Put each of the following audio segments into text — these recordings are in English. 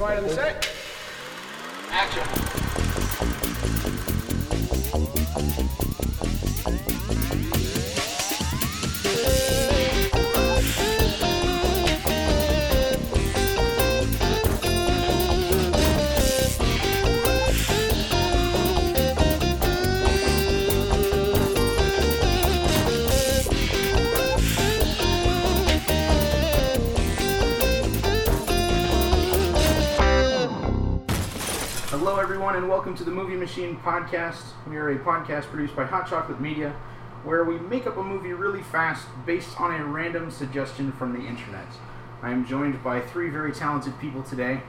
Quiet on the set. Action. And welcome to the Movie Machine Podcast. We are a podcast produced by Hot Chocolate Media, where we make up a movie really fast based on a random suggestion from the internet. I am joined by three very talented people today.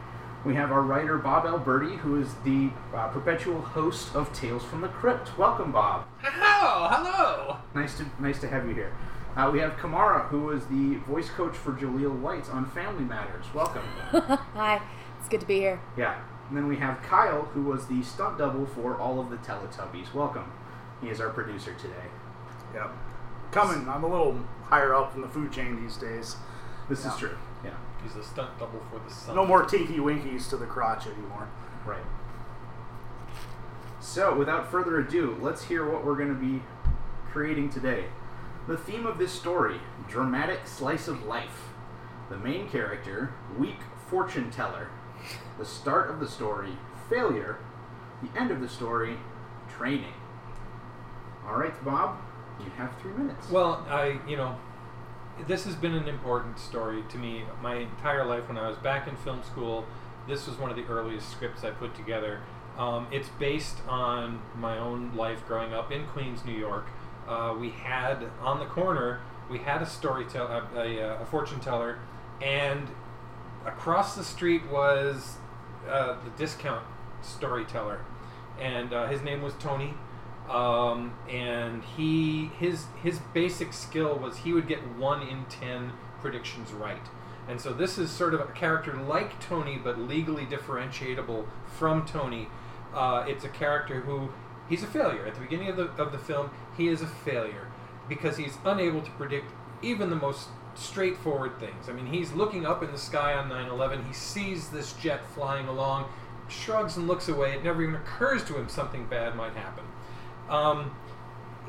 We have our writer Bob Alberti, who is the uh, perpetual host of Tales from the Crypt. Welcome, Bob. Hello, hello. Nice to nice to have you here. Uh, we have Commarrah, who is the voice coach for Jaleel White on Family Matters. Welcome. Hi, it's good to be here. Yeah. And then we have Kyle, who was the stunt double for all of the Teletubbies. Welcome. He is our producer today. Yep. Coming. I'm a little higher up in the food chain these days. This Yeah. is true. Yeah. He's the stunt double for the sun. No more tinky winkies to the crotch anymore. Right. So, without further ado, let's hear what we're going to be creating today. The theme of this story dramatic slice of life. The main character, weak fortune teller. The start of the story, failure. The end of the story, training. All right, Bob, you have three minutes. Well, I, you know, this has been an important story to me my entire life. When I was back in film school, this was one of the earliest scripts I put together. Um, it's based on my own life growing up in Queens, New York. Uh, we had on the corner, we had a storyteller, a, a, a fortune teller, and across the street was uh, the discount storyteller, and uh, his name was Tony. Um, and he his his basic skill was he would get one in ten predictions right. And so this is sort of a character like Tony, but legally differentiable from Tony. Uh, it's a character who he's a failure at the beginning of the of the film. He is a failure because he's unable to predict even the most straightforward things. I mean, he's looking up in the sky on 9/11. He sees this jet flying along, shrugs and looks away. It never even occurs to him something bad might happen. Um,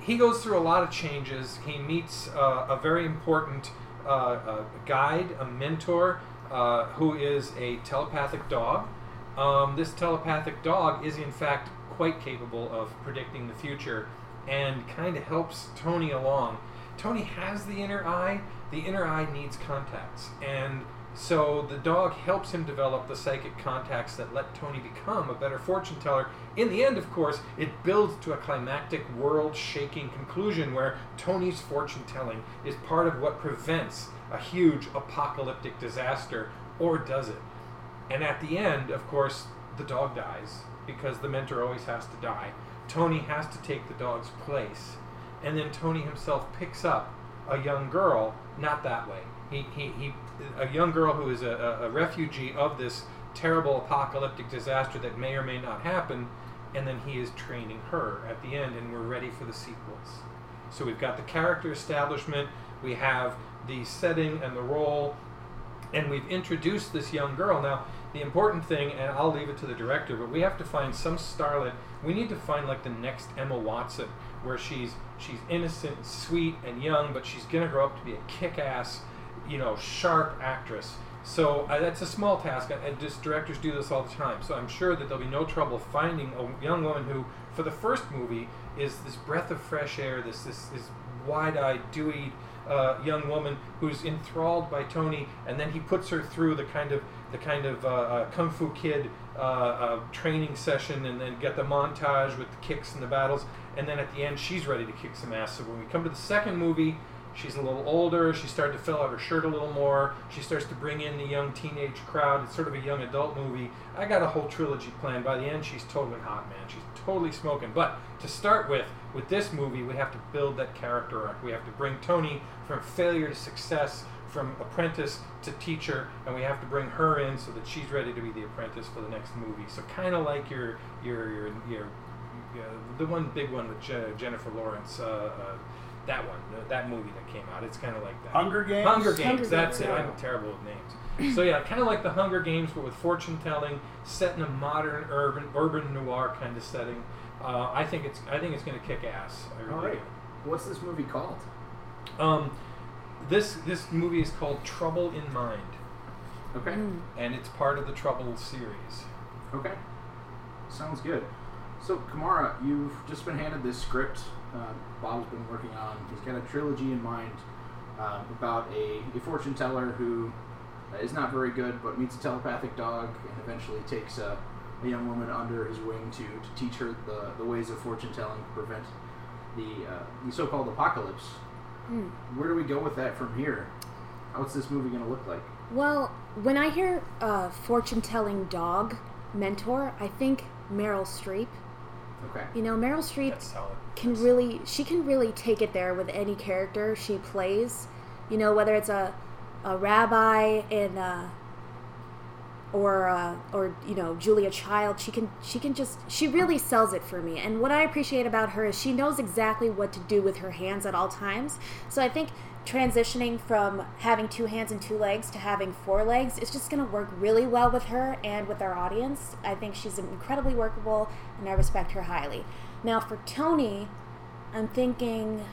he goes through a lot of changes. He meets uh, a very important uh, uh, guide, a mentor, uh, who is a telepathic dog. Um, this telepathic dog is, in fact, quite capable of predicting the future and kind of helps Tony along. Tony has the inner eye. The inner eye needs contacts. And so the dog helps him develop the psychic contacts that let Tony become a better fortune teller. In the end, of course, it builds to a climactic, world shaking conclusion where Tony's fortune telling is part of what prevents a huge apocalyptic disaster, or does it? And at the end, of course, the dog dies because the mentor always has to die. Tony has to take the dog's place. And then Tony himself picks up a young girl, not that way. He, he, he a young girl who is a, a, refugee of this terrible apocalyptic disaster that may or may not happen, and then he is training her at the end, and we're ready for the sequels. So we've got the character establishment, we have the setting and the role, and we've introduced this young girl. Now, the important thing, and I'll leave it to the director, but we have to find some starlet. We need to find like the next Emma Watson, where she's she's innocent, sweet, and young, but she's gonna grow up to be a kick-ass, you know, sharp actress. So uh, that's a small task, and and just directors do this all the time. So I'm sure that there'll be no trouble finding a young woman who, for the first movie, is this breath of fresh air, this this, this wide-eyed, dewy uh, young woman who's enthralled by Tony, and then he puts her through the kind of the kind of uh, uh, kung fu kid uh, uh, training session, and then get the montage with the kicks and the battles, and then at the end she's ready to kick some ass. So when we come to the second movie, she's a little older. She's starting to fill out her shirt a little more. She starts to bring in the young teenage crowd. It's sort of a young adult movie. I got a whole trilogy planned. By the end, she's totally hot, man. She's totally smoking. But to start with, with this movie, we have to build that character arc. We have to bring Tony from failure to success, from apprentice to teacher, and we have to bring her in so that she's ready to be the apprentice for the next movie. So kind of like your your your your, your the one big one with Je- Jennifer Lawrence. Uh, uh, that one, th- that movie that came out. It's kind of like that. Hunger Games? Hunger Games. Hunger that's Games, it. yeah. I'm terrible with names. so yeah, kind of like the Hunger Games, but with fortune telling, set in a modern urban urban noir kind of setting. Uh, I think it's I think it's going to kick ass. I really All right. do. What's this movie called? Um, this this movie is called Trouble in Mind, Okay. Mm. and it's part of the Trouble series. Okay. Sounds good. So, Commarrah, you've just been handed this script uh, Bob's been working on. He's got a trilogy in mind um, about a, a fortune teller who is not very good but meets a telepathic dog and eventually takes a, a young woman under his wing to, to teach her the, the ways of fortune telling to prevent the, uh, the so called apocalypse. Mm. Where do we go with that from here? What's this movie going to look like? Well, when I hear uh, fortune telling dog mentor, I think Meryl Streep. Okay. You know, Meryl Streep That's solid. can really she can really take it there with any character she plays. You know, whether it's a a rabbi in uh, or uh, or you know Julia Child, she can she can just she really sells it for me. And what I appreciate about her is she knows exactly what to do with her hands at all times. So I think transitioning from having two hands and two legs to having four legs is just going to work really well with her and with our audience. I think she's incredibly workable, and I respect her highly. Now for Tony, I'm thinking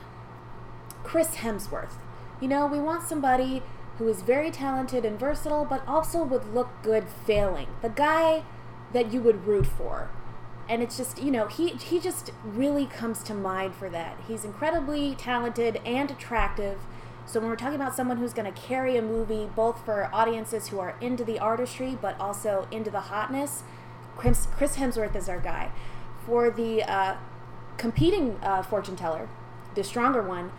Chris Hemsworth. You know, we want somebody who is very talented and versatile, but also would look good failing. The guy that you would root for. And it's just, you know, he, he just really comes to mind for that. He's incredibly talented and attractive. So when we're talking about someone who's going to carry a movie both for audiences who are into the artistry but also into the hotness, Chris, Chris Hemsworth is our guy. For the uh, competing uh, fortune teller, the stronger one,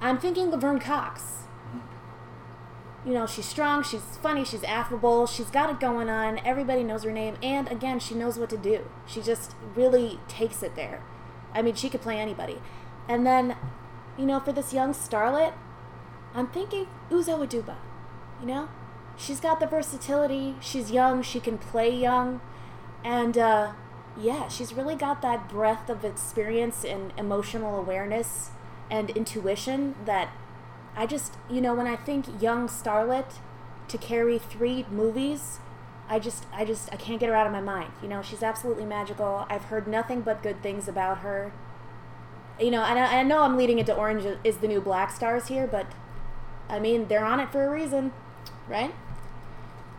I'm thinking Laverne Cox. You know, she's strong, she's funny, she's affable, she's got it going on, everybody knows her name, and again, she knows what to do. She just really takes it there. I mean, she could play anybody. And then, you know, for this young starlet, I'm thinking Uzo Aduba. You know? She's got the versatility, she's young, she can play young, and uh, yeah, she's really got that breadth of experience and emotional awareness and intuition that I just, you know, when I think young starlet to carry three movies, I just, I just, I can't get her out of my mind. You know, she's absolutely magical. I've heard nothing but good things about her. You know, and I, I know I'm leading into Orange is the New Black Stars here, but I mean, they're on it for a reason, right?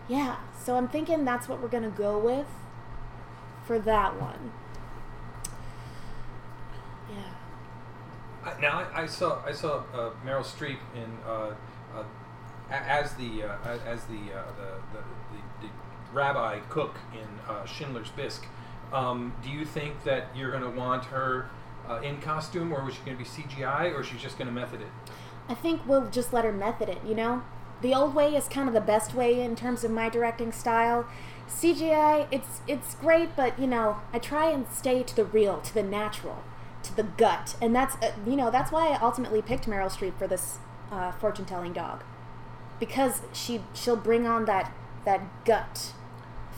Yeah, so I'm thinking that's what we're gonna go with for that one. Yeah. I- Now I, I saw I saw uh, Meryl Streep in uh, uh, as the uh, as the, uh, the, the, the the rabbi cook in uh, Schindler's Bisque. Um, do you think that you're going to want her in costume, or was she going to be CGI, or is she just going to method it? I think we'll just let her method it, you know? The old way is kind of the best way in terms of my directing style. CGI, it's it's great, but you know, I try and stay to the real, to the natural, the gut, and that's uh, you know that's why I ultimately picked Meryl Streep for this uh, fortune-telling dog, because she she'll bring on that that gut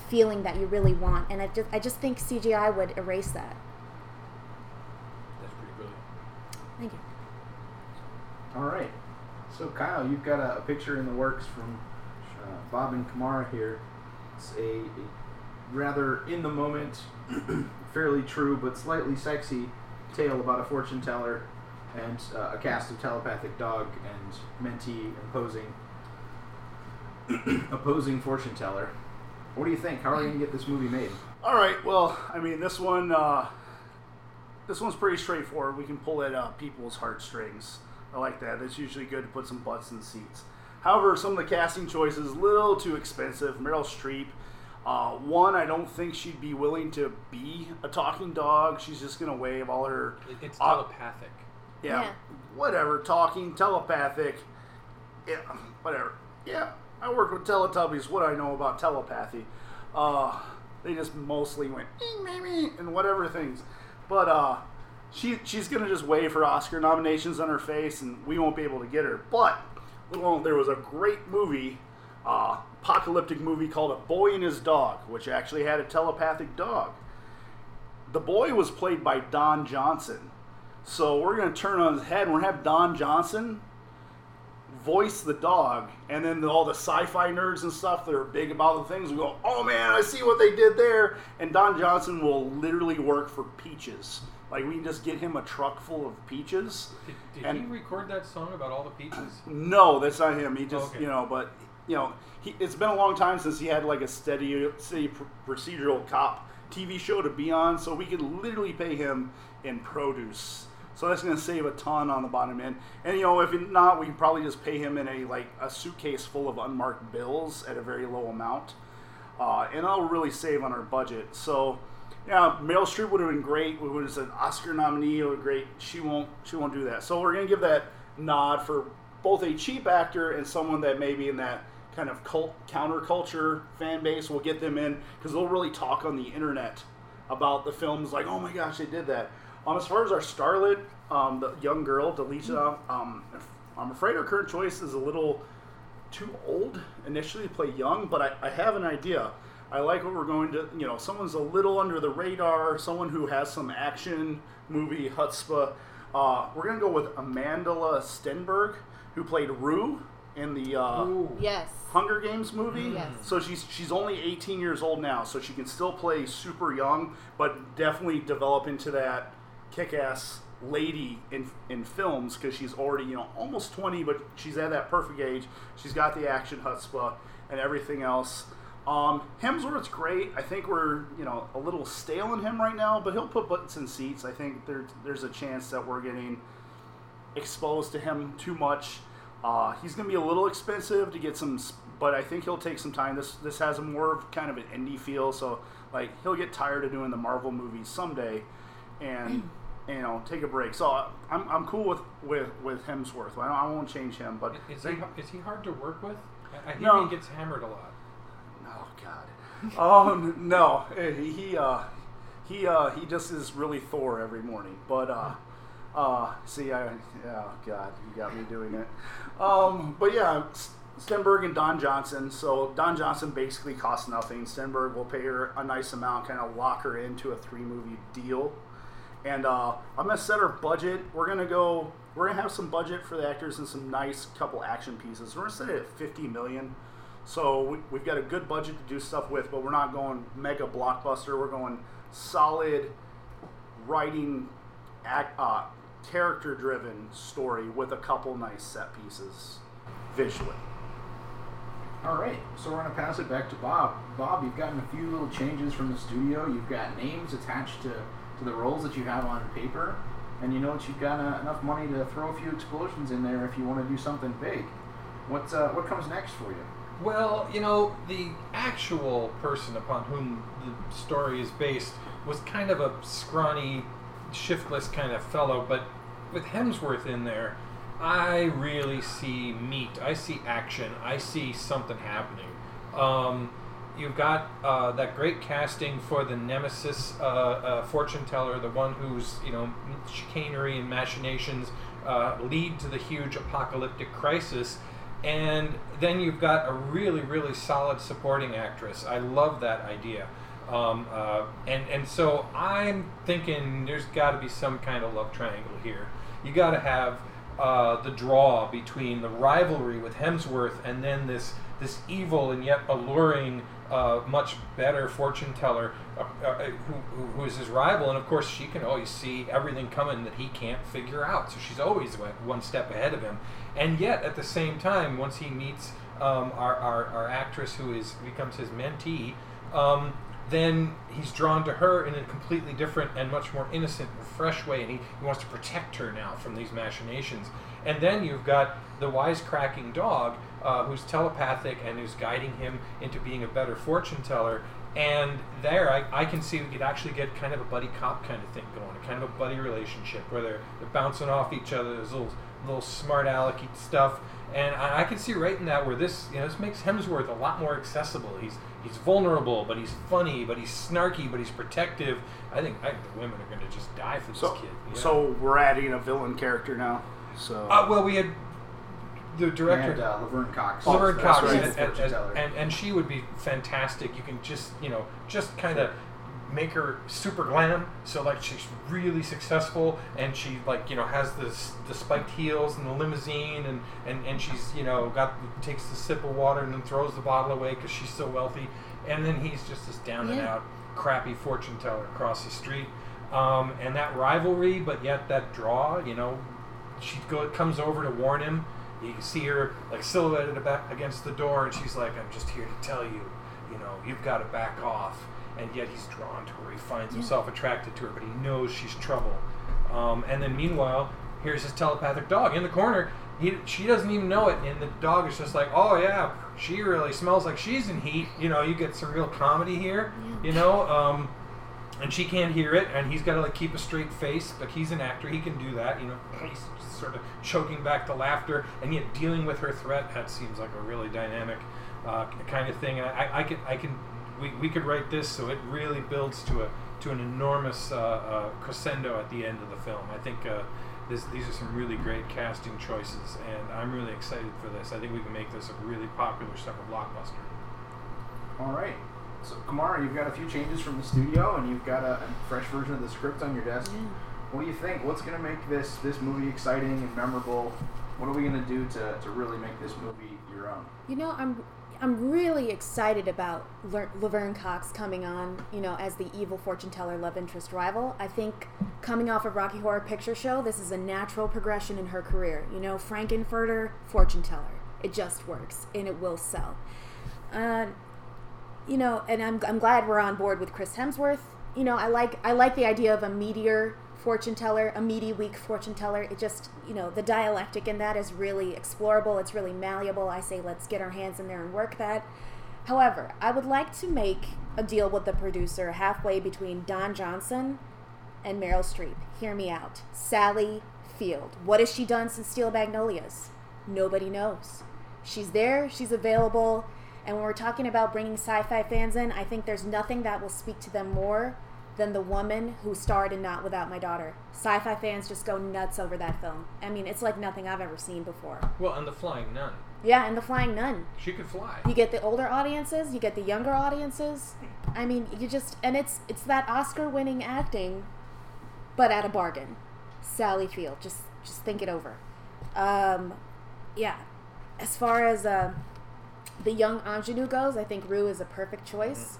feeling that you really want, and I just I just think CGI would erase that. That's pretty brilliant. Thank you. All right. So Kyle, you've got a, a picture in the works from uh, Bob and Commarrah here. It's a, a rather in the moment, fairly true but slightly sexy tale about a fortune teller and uh, a cast of telepathic dog and mentee opposing opposing fortune teller. What do you think? How are we gonna get this movie made? All right. Well, I mean, this one, uh, this one's pretty straightforward. We can pull at uh, people's heartstrings. I like that. That's usually good to put some butts in seats. However, some of the casting choices a little too expensive. Meryl Streep. Uh, one, I don't think she'd be willing to be a talking dog. She's just gonna wave all her. It- It's Uh, telepathic. Yeah, Yeah. whatever. Talking, telepathic. Yeah, whatever. Yeah, I work with Teletubbies. What I know about telepathy. Uh, they just mostly went "Eek, me, me," and whatever things. But uh, she she's gonna just wave her Oscar nominations on her face, and we won't be able to get her. But well, there was a great movie, uh, apocalyptic movie called A Boy and His Dog, which actually had a telepathic dog. The boy was played by Don Johnson So we're gonna turn on his head and we're gonna have Don Johnson voice the dog, and then all the sci-fi nerds and stuff that are big about the things will go, "Oh man, I see what they did there!" And Don Johnson will literally work for Peaches. Like we can just get him a truck full of peaches. Did, did And- he record that song about all the peaches? No, that's not him. He just, Okay. you know, but you know, he, it's been a long time since he had like a steady, steady procedural cop TV show to be on, so we could literally pay him in produce. So that's going to save a ton on the bottom end. And you know, if not, we can probably just pay him in a like a suitcase full of unmarked bills at a very low amount, uh, and that'll really save on our budget. So. Yeah, Meryl Streep would have been great. It was an Oscar nominee. It would great. She won't. She won't do that. So we're gonna give that nod for both a cheap actor and someone that maybe in that kind of cult counterculture fan base will get them in because they'll really talk on the internet about the films. Like, oh my gosh, they did that. Um, as far as our starlet, um, the young girl, Delicia, um, I'm afraid her current choice is a little too old initially to play young, but I, I have an idea. I like what we're going to, you know, someone's a little under the radar, someone who has some action movie chutzpah. Uh, we're going to go with Amandla Stenberg, who played Rue in the uh, Yes. Hunger Games movie. Yes. So she's she's only 18 years old now, so she can still play super young, but definitely develop into that kick-ass lady in in films because she's already you know almost 20, but she's at that perfect age. She's got the action chutzpah and everything else. Um, Hemsworth's great. I think we're you know a little stale in him right now, but he'll put butts in seats. I think there, there's a chance that we're getting exposed to him too much. Uh, he's going to be a little expensive to get some, but I think he'll take some time. This this has a more of kind of an indie feel, so like he'll get tired of doing the Marvel movies someday, and you know take a break. So uh, I'm, I'm cool with with with Hemsworth. I, don't, I won't change him, but Is he, is he hard to work with? I, I hear No. he gets hammered a lot. Oh God. Oh no, Eh, he uh, he uh, he just is really Thor every morning. But uh, uh, see, I oh God, you got me doing it. Um, but yeah, Stenberg and Don Johnson. So Don Johnson basically costs nothing. Stenberg will pay her a nice amount, kind of lock her into a three movie deal. And uh, I'm gonna set our budget. We're gonna go. We're gonna have some budget for the actors and some nice couple action pieces. We're gonna set it at 50 million. So we, we've got a good budget to do stuff with, but we're not going mega blockbuster. We're going solid writing, act, uh, character-driven story with a couple nice set pieces visually. All right, so we're gonna pass it back to Bob. Bob, you've gotten a few little changes from the studio. You've got names attached to, to the roles that you have on paper, and you know that you've got uh, enough money to throw a few explosions in there if you want to do something big. What's uh, what comes next for you? Well, you know, the actual person upon whom the story is based was kind of a scrawny, shiftless kind of fellow, but with Hemsworth in there, I really see meat. I see action. I see something happening. Um, you've got uh, that great casting for the nemesis uh, uh, fortune teller, the one whose you know chicanery and machinations uh, lead to the huge apocalyptic crisis. And then you've got a really, really solid supporting actress. I love that idea. Um, uh, and and so I'm thinking there's got to be some kind of love triangle here. You got to have uh, the draw between the rivalry with Hemsworth and then this this evil and yet alluring, uh, much better fortune teller uh, uh, who, who, is his rival. And of course, she can always see everything coming that he can't figure out. So she's always one step ahead of him. And yet, at the same time, once he meets um, our, our, our actress who is becomes his mentee, um, then he's drawn to her in a completely different and much more innocent and fresh way, and he, he wants to protect her now from these machinations. And then you've got the wisecracking dog uh, who's telepathic and who's guiding him into being a better fortune teller. And there, I, I can see we could actually get kind of a buddy cop kind of thing going, a kind of a buddy relationship where they're, they're bouncing off each other. There's little little smart alecky stuff, and I, I can see right in that where this you know this makes Hemsworth a lot more accessible. He's he's vulnerable, but he's funny, but he's snarky, but he's protective. I think I think the women are going to just die for this So, kid. yeah. so we're adding a villain character now. So uh, well, we had the director. And uh, Laverne Cox. Laverne Cox, right, and, and, and, and, and she would be fantastic. You can just, you know, just kind of make her super glam so like she's really successful and she like you know has this the spiked heels and the limousine and and, and she's you know got takes the sip of water and then throws the bottle away because she's so wealthy. And then he's just this down and out crappy fortune teller across the street. Um, and that rivalry but yet that draw you know she go, comes over to warn him. You can see her like silhouetted aba- against the door and she's like i'm just here to tell you you know you've got to back off and yet he's drawn to her he finds himself attracted to her but he knows she's trouble um, and then meanwhile here's his telepathic dog in the corner he, she doesn't even know it and the dog is just like oh yeah she really smells like she's in heat you know you get some real comedy here you know um, and she can't hear it, and he's got to like keep a straight face. But he's an actor; he can do that. You know, he's sort of choking back the laughter, and yet dealing with her threat. That seems like a really dynamic uh, kind of thing. And I, I could, I can, we, we could write this so it really builds to a to an enormous uh, uh, crescendo at the end of the film. I think. Uh, this, these are some really great casting choices, and I'm really excited for this. I think we can make this a really popular summer blockbuster. All right. So, Commarrah, you've got a few changes from the studio, and you've got a, a fresh version of the script on your desk. Yeah. What do you think? What's going to make this this movie exciting and memorable? What are we going to do to, to really make this movie your own? You know, I'm I'm really excited about Ler- Laverne Cox coming on, you know, as the evil fortune teller love interest rival. I think coming off of Rocky Horror Picture Show, this is a natural progression in her career. You know, Frankenfurter, fortune teller. It just works and it will sell. Uh, you know, and I'm, I'm glad we're on board with Chris Hemsworth. You know, I like I like the idea of a meteor fortune teller, a meaty weak fortune teller. It just, you know, the dialectic in that is really explorable. It's really malleable. I say let's get our hands in there and work that. However, I would like to make a deal with the producer halfway between Don Johnson and Meryl Streep. Hear me out. Sally Field. What has she done since Steel Magnolias? Nobody knows. She's there, she's available, and when we're talking about bringing sci fi fans in, I think there's nothing that will speak to them more than the woman who starred in Not Without My Daughter. Sci fi fans just go nuts over that film. I mean, it's like nothing I've ever seen before. Well, and the Flying Nun, Yeah, and The Flying Nun. she could fly. You get the older audiences, you get the younger audiences. I mean, you just and it's it's that Oscar-winning acting, but at a bargain. Sally Field, just just think it over. Um, yeah, as far as uh, the young ingenue goes, I think Rue is a perfect choice.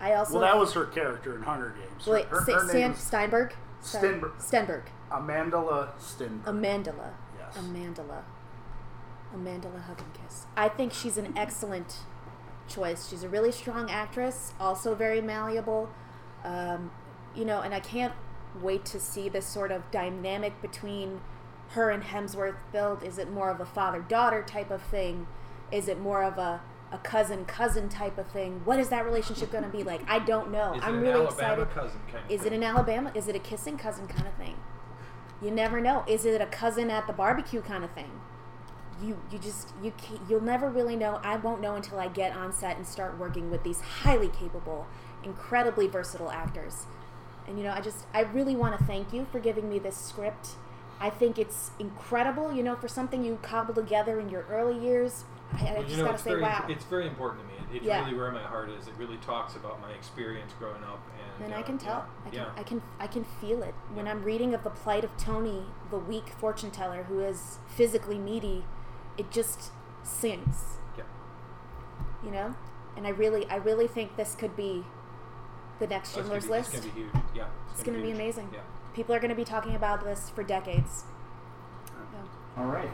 I also Well, that was her character in Hunger Games. Her, wait her, Sa- her Stan- name Steinberg. Stein- Stenberg. Stenberg. Amandla Stenberg. Amandala. Yes. Amandala. Amandala Hug and Kiss. I think she's an excellent choice. She's a really strong actress, also very malleable. Um, you know, and I can't wait to see this sort of dynamic between her and Hemsworth build. Is it more of a father daughter type of thing? Is it more of a, a cousin cousin type of thing? What is that relationship going to be like? I don't know. Is it I'm an really Alabama excited. cousin kind of Is it thing? in Alabama? Is it a kissing cousin kind of thing? You never know. Is it a cousin at the barbecue kind of thing? You you just you you'll never really know. I won't know until I get on set and start working with these highly capable, incredibly versatile actors. And you know, I just I really want to thank you for giving me this script. I think it's incredible. You know, for something you cobbled together in your early years. I, I Well, just you know, gotta it's say, very, wow. it's very important to me. It's Yeah. really where my heart is. It really talks about my experience growing up, and And uh, I can tell. Yeah, I can, yeah. I can, I can feel it when Yeah. I'm reading of the plight of Tony, the weak fortune teller who is physically needy. It just sings, Yeah. you know. And I really, I really think this could be the next Oh, Schindler's be- List. It's gonna be huge. Yeah, It's gonna be huge. amazing. Yeah. People are going to be talking about this for decades. All right.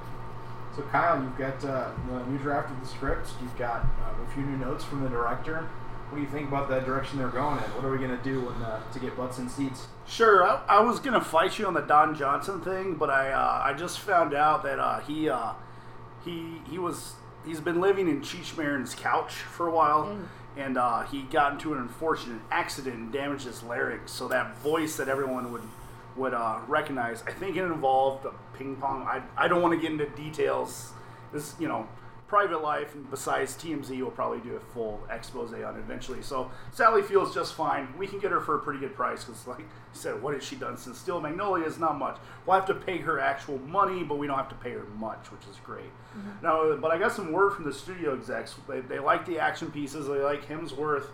So Kyle, you've got uh, the new draft of the script. You've got uh, a few new notes from the director. What do you think about that direction they're going in? What are we gonna do when, uh, to get butts in seats? Sure, I, I was gonna fight you on the Don Johnson thing, but I uh, I just found out that uh, he uh, he he was he's been living in Cheech Marin's couch for a while, and uh, he got into an unfortunate accident and damaged his larynx. So that voice that everyone would would uh, recognize, I think it involved a ping pong. I I don't want to get into details. This you know private life, and besides TMZ will probably do a full expose on it eventually. So Sally feels just fine. We can get her for a pretty good price because, like you said, what has she done since Steel Magnolias? Not much. We'll have to pay her actual money, but we don't have to pay her much, which is great. Now, but I got some word from the studio execs. They, they like the action pieces. They like Hemsworth.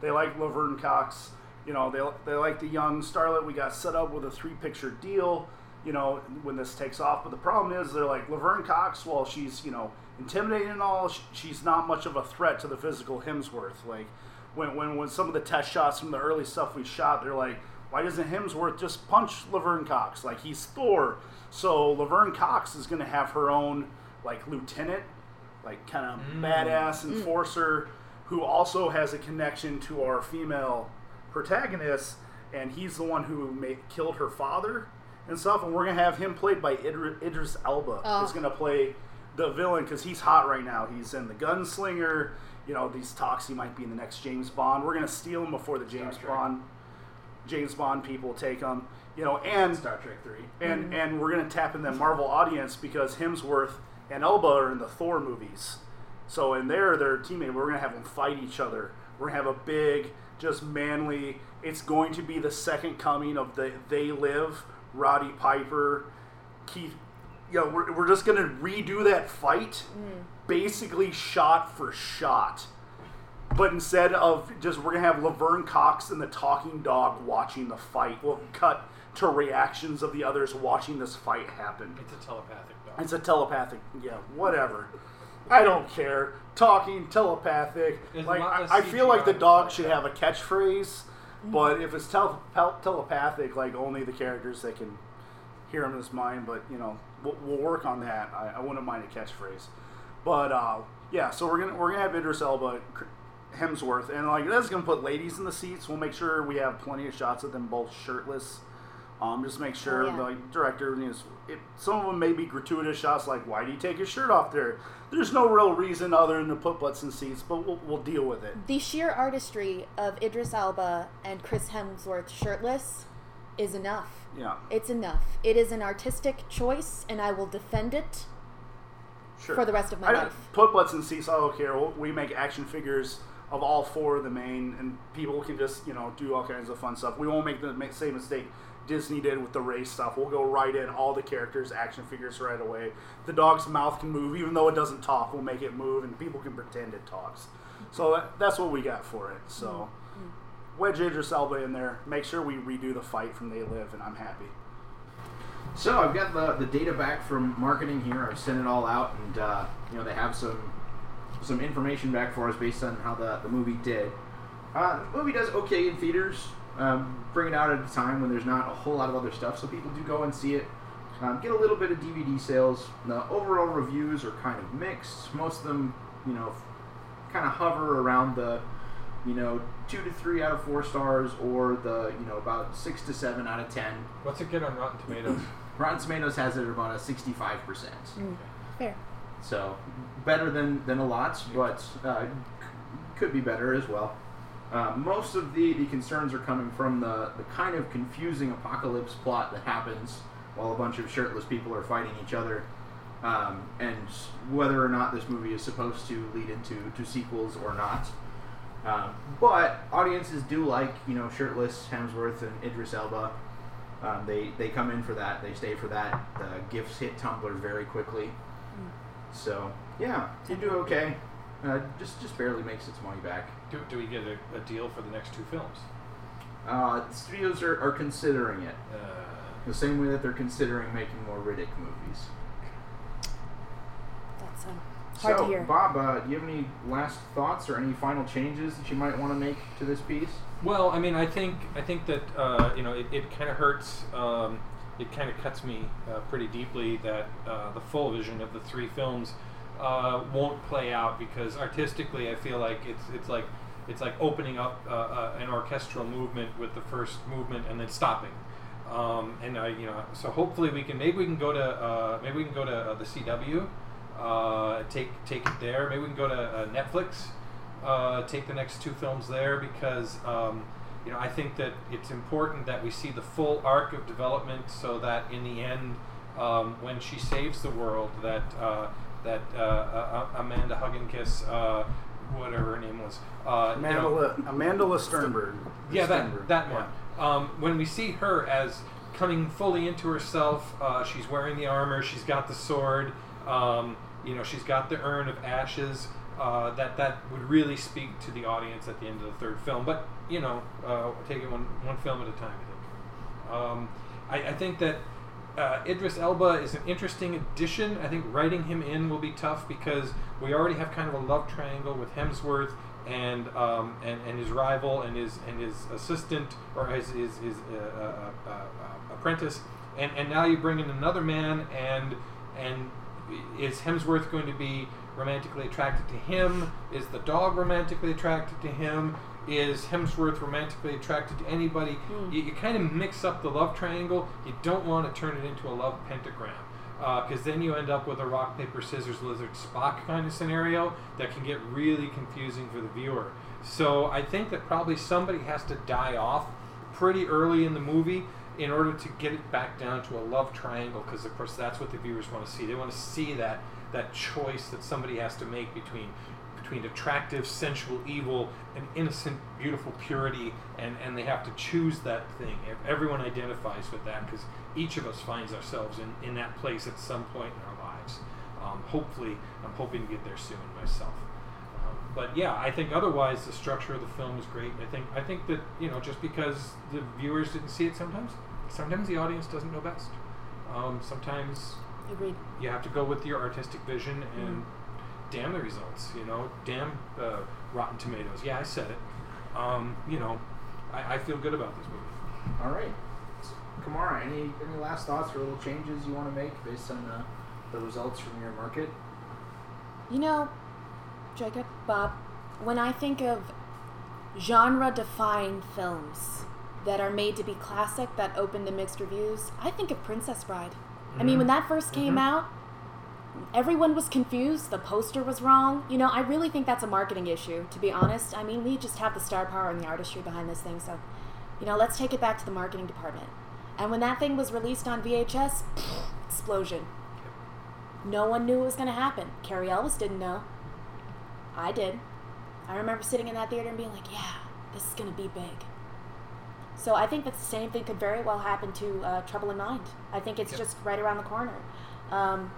They like Laverne Cox. You know, they, they like the young starlet. We got set up with a three picture deal, you know, when this takes off. But the problem is, they're like, Laverne Cox, while she's, you know, intimidating and all, sh- she's not much of a threat to the physical Hemsworth. Like, when, when, when some of the test shots from the early stuff we shot, they're like, why doesn't Hemsworth just punch Laverne Cox? Like, he's Thor. So Laverne Cox is going to have her own, like, lieutenant, like, kind of Mm. badass enforcer who also has a connection to our female protagonist, and he's the one who ma- killed her father and stuff. And we're gonna have him played by Idri- Idris Elba. Oh. He's gonna play the villain because he's hot right now. He's in the Gunslinger. You know, these talks he might be in the next James Bond. We're gonna steal him before the James Trek. Bond James Bond people take him. You know, and Star Trek Three. and mm-hmm. and we're gonna tap in that Marvel audience because Hemsworth and Elba are in the Thor movies. So in there, they're a teammate. We're gonna have them fight each other. We're gonna have a big, just manly. It's going to be the second coming of the They Live, Roddy Piper, Keith. You know, we're, we're just gonna redo that fight, mm. basically shot for shot. But instead of just, we're gonna have Laverne Cox and the talking dog watching the fight. We'll cut to reactions of the others watching this fight happen. It's a telepathic dog. It's a telepathic, yeah, whatever. I don't care. Talking telepathic. There's like I, I feel like the CGI dog should have a catchphrase, but if it's tel- tel- telepathic, like only the characters that can hear him in his mind. But you know, we'll, we'll work on that. I, I wouldn't mind a catchphrase. But uh, yeah, so we're gonna we're gonna have Idris Elba, Hemsworth, and like that's gonna put ladies in the seats. We'll make sure we have plenty of shots of them both shirtless. Um, just make sure Oh, yeah. the director, you know, it, some of them may be gratuitous shots, like why do you take your shirt off there? There's no real reason other than to put butts in seats, but we'll, we'll deal with it. The sheer artistry of Idris Elba and Chris Hemsworth shirtless is enough. Yeah, It's enough. It is an artistic choice, and I will defend it sure. for the rest of my I life. put butts in seats. I don't care. We'll, we make action figures of all four of the main, and people can just you know do all kinds of fun stuff. We won't make the same mistake Disney did with the race stuff. We'll go right in all the characters, action figures right away. The dog's mouth can move, even though it doesn't talk. We'll make it move, and people can pretend it talks. So that, that's what we got for it. So wedge Idris Elba in there. Make sure we redo the fight from They Live, and I'm happy. So I've got the, the data back from marketing here. I've sent it all out, and uh, you know they have some some information back for us based on how the, the movie did. Uh, the movie does okay in theaters. Um, bring it out at a time when there's not a whole lot of other stuff, so people do go and see it. Um, get a little bit of DVD sales. The overall reviews are kind of mixed. Most of them, you know, kind of hover around the, you know, two to three out of four stars, or the, you know, about six to seven out of ten. What's it get on Rotten Tomatoes? Rotten Tomatoes has it at about a 65%. Mm, fair. So, better than, than a lot, but uh, c- could be better as well. Uh, most of the, the concerns are coming from the, the kind of confusing apocalypse plot that happens while a bunch of shirtless people are fighting each other. Um, and whether or not this movie is supposed to lead into to sequels or not. Um, but audiences do like, you know, shirtless Hemsworth and Idris Elba. Um, they they come in for that. They stay for that. The gifts hit Tumblr very quickly. So yeah, you do okay. Uh, just just barely makes its money back. Do, do we get a, a deal for the next two films? Uh, the studios are, are considering it Uh, the same way that they're considering making more Riddick movies. That's um, hard so, to hear. Bob, uh, do you have any last thoughts or any final changes that you might want to make to this piece? Well, I mean, I think I think that uh, you know it, it kind of hurts. Um, it kind of cuts me uh, pretty deeply that uh, the full vision of the three films uh, won't play out because artistically, I feel like it's it's like it's like opening up uh, uh, an orchestral movement with the first movement and then stopping. Um, and I, you know, so hopefully we can maybe we can go to uh, maybe we can go to uh, the CW, uh, take take it there. Maybe we can go to Netflix take the next two films there because um, you know I think that it's important that we see the full arc of development so that in the end, um, when she saves the world, that uh, that uh, uh, Amanda Hugginkiss, uh, whatever her name was, uh, you know- Amanda, Amanda Sternberg. yeah, Sternberg. that that Yeah. one. Um, when we see her as coming fully into herself, uh, she's wearing the armor, she's got the sword, um, you know, she's got the urn of ashes. Uh, that that would really speak to the audience at the end of the third film. But you know, uh, take it one one film at a time. I think. Um, I, I think that uh, Idris Elba is an interesting addition. I think writing him in will be tough because we already have kind of a love triangle with Hemsworth and um, and, and his rival and his and his assistant or his his, his uh, uh, uh, uh, apprentice, and and now you bring in another man and and is Hemsworth going to be romantically attracted to him? Is the dog romantically attracted to him? Is Hemsworth romantically attracted to anybody? Hmm. You, you kind of mix up the love triangle. You don't want to turn it into a love pentagram because then you end up with a rock paper scissors lizard Spock kind of scenario that can get really confusing for the viewer. So I think that probably somebody has to die off pretty early in the movie in order to get it back down to a love triangle because of course that's what the viewers want to see. They want to see that that choice that somebody has to make between between attractive, sensual evil and innocent, beautiful purity, and, and they have to choose that thing. Everyone identifies with that because each of us finds ourselves in, in that place at some point in our lives. Um, hopefully, I'm hoping to get there soon myself. Um, but yeah, I think otherwise the structure of the film is great. I think I think that you know just because the viewers didn't see it sometimes, sometimes the audience doesn't know best. Um, sometimes Agreed. you have to go with your artistic vision and damn the results you know damn uh, rotten tomatoes yeah i said it um, you know I, I feel good about this movie All right. So, Commarrah, any any last thoughts or little changes you want to make based on the, the results from your market? You know, Jacob, Bob, when I think of genre defined films that are made to be classic, that open to mixed reviews, I think of Princess Bride. I mean, when that first came Mhm. out, everyone was confused. The poster was wrong. You know, I really think that's a marketing issue, to be honest. I mean, we just have the star power and the artistry behind this thing, so, you know, let's take it back to the marketing department. And when that thing was released on VHS, explosion. No one knew it was going to happen. Cary Elwes didn't know. I did. I remember sitting in that theater and being like, yeah, this is going to be big. So I think that the same thing could very well happen to uh, Trouble in Mind. I think it's Yep. just right around the corner. Um,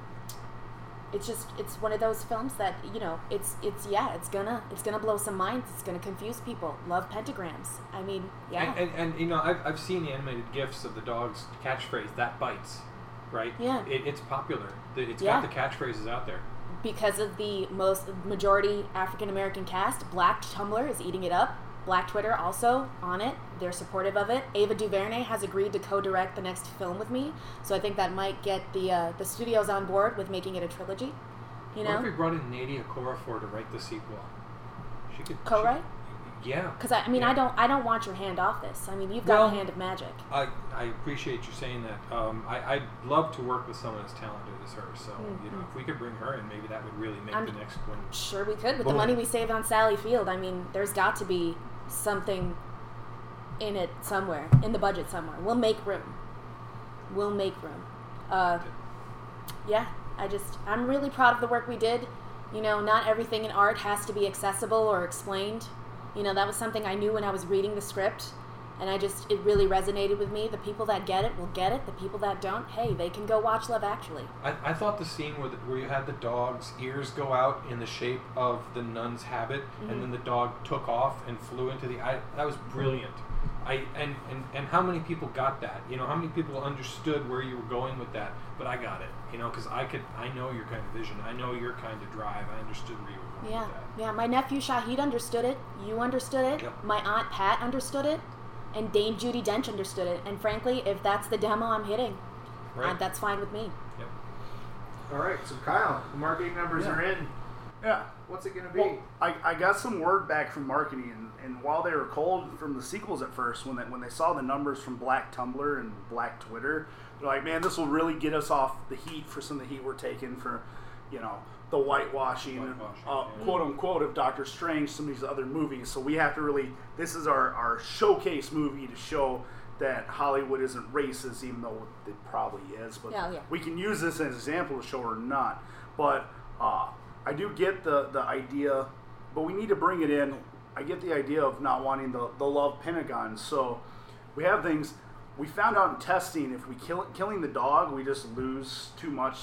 it's just it's one of those films that you know it's it's yeah it's gonna it's gonna blow some minds it's gonna confuse people love pentagrams i mean yeah and, and, and you know I've, I've seen the animated gifs of the dog's catchphrase that bites right Yeah. it, it's popular It's Yeah. got the catchphrases out there because of the most majority African American cast, Black Tumblr is eating it up. Black Twitter also on it. They're supportive of it. Ava DuVernay has agreed to co-direct the next film with me, so I think that might get the uh, the studios on board with making it a trilogy. You what if we brought in Nnedi Okorafor to write the sequel she could Co-write? she- yeah because I, I mean I don't I don't want your hand off this. I mean you've got Well- the hand of magic. I, I appreciate you saying that. Um, I, I'd love to work with someone as talented as her. So, you know, if we could bring her in, maybe that would really make I'm- the next one. Sure, we could with the money we saved on Sally Field. I mean, there's got to be something in it somewhere in the budget somewhere. We'll make room. We'll make room. Uh, yeah, I just I'm really proud of the work we did. You know, not everything in art has to be accessible or explained. You know, that was something I knew when I was reading the script, and I just it really resonated with me. The people that get it will get it. The people that don't, hey, they can go watch Love Actually. I, I thought the scene where, the, where you had the dog's ears go out in the shape of the nun's habit, Mhm. and then the dog took off and flew into the eye. That was brilliant. I and, and, and how many people got that? You know, how many people understood where you were going with that? But I got it. You know, because I could. I know your kind of vision. I know your kind of drive. I understood where you were going Yeah, with that. yeah. My nephew Shahid understood it. You understood it. Yep. My aunt Pat understood it, and Dame Judi Dench understood it. And frankly, if that's the demo I'm hitting, uh, that's fine with me. Yep. All right. So Kyle, the marketing numbers Yeah. are in. Yeah. What's it gonna be? Well, I, I got some word back from marketing, and, and while they were cold from the sequels at first, when they, when they saw the numbers from Black Tumblr and Black Twitter, they're like, man, this will really get us off the heat for some of the heat we're taking for, you know, the whitewashing, Whitewashing, uh, yeah. quote unquote, of Doctor Strange, some of these other movies. So we have to really, this is our, our showcase movie to show that Hollywood isn't racist, even though it probably is. But Yeah, yeah. we can use this as an example to show or not. But uh, I do get the, the idea, but we need to bring it in. I get the idea of not wanting the, the love Pentagon. So we have things. We found out in testing if we kill killing the dog, we just lose too much.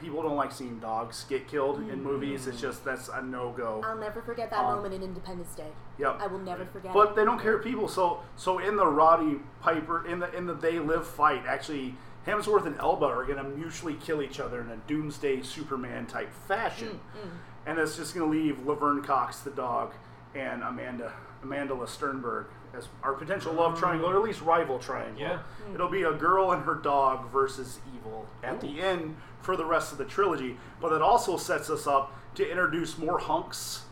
People don't like seeing dogs get killed in movies. It's just that's a no go. I'll never forget that Um, moment in Independence Day. Yep. I will never forget But it. they don't care people. So so in the Roddy Piper in the in the They Live fight, actually Hemsworth and Elba are going to mutually kill each other in a Doomsday Superman type fashion, Mm, and it's just going to leave Laverne Cox the dog and Amanda Amanda Sternberg as our potential love triangle, or at least rival triangle. Yeah. Hmm. It'll be a girl and her dog versus evil at Ooh. the end for the rest of the trilogy. But it also sets us up to introduce more hunks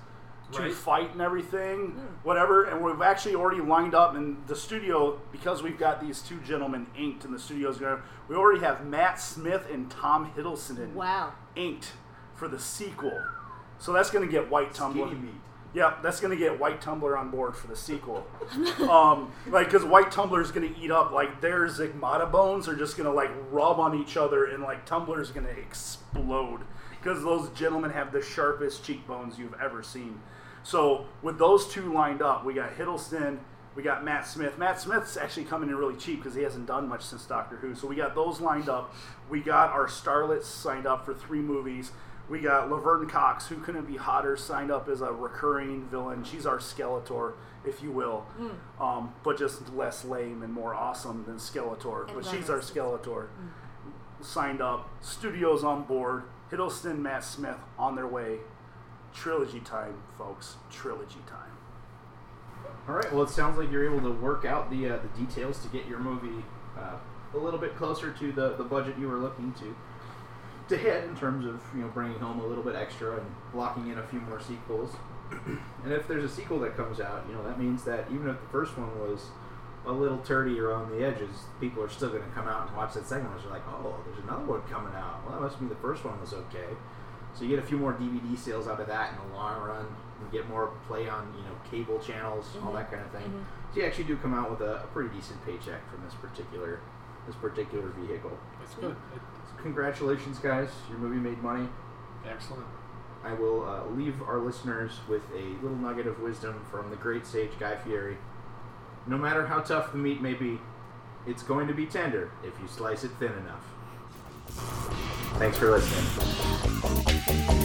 to Right. fight and everything, hmm. whatever. And we've actually already lined up in the studio because we've got these two gentlemen inked in the studios. We already have Matt Smith and Tom Hiddleston Wow. inked for the sequel. So that's going to get White Tumblr. Yep, that's to get White Tumblr on board for the sequel. um, like, because White Tumblr's to eat up, like, their zygomatic bones are just to, like, rub on each other, and, like, Tumblr's to explode. Because those gentlemen have the sharpest cheekbones you've ever seen. So, with those two lined up, we got Hiddleston, we got Matt Smith. Matt Smith's actually coming in really cheap because he hasn't done much since Doctor Who. So, we got those lined up. We got our starlets signed up for three movies. We got Laverne Cox, who couldn't be hotter, signed up as a recurring villain. She's our Skeletor, if you will, um, but just less lame and more awesome than Skeletor. And but less she's our racist. Skeletor. Signed up, studios on board. Hiddleston, Matt Smith on their way. Trilogy time, folks. Trilogy time. All right. Well, it sounds like you're able to work out the uh, the details to get your movie uh, a little bit closer to the, the budget you were looking to to hit in terms of you know bringing home a little bit extra and blocking in a few more sequels. and if there's a sequel that comes out, you know that means that even if the first one was a little turdy around the edges, people are still going to come out and watch that second one. They're like, oh, there's another one coming out. Well, that must mean the first one was okay. So you get a few more DVD sales out of that in the long run. You get more play on you know cable channels, all mm-hmm. that kind of thing. Mm-hmm. So you actually do come out with a, a pretty decent paycheck from this particular this particular vehicle. It's good. It, So congratulations, guys! Your movie made money. excellent. I will uh, leave our listeners with a little nugget of wisdom from the great sage Guy Fieri. No matter how tough the meat may be, it's going to be tender if you slice it thin enough. Thanks for listening.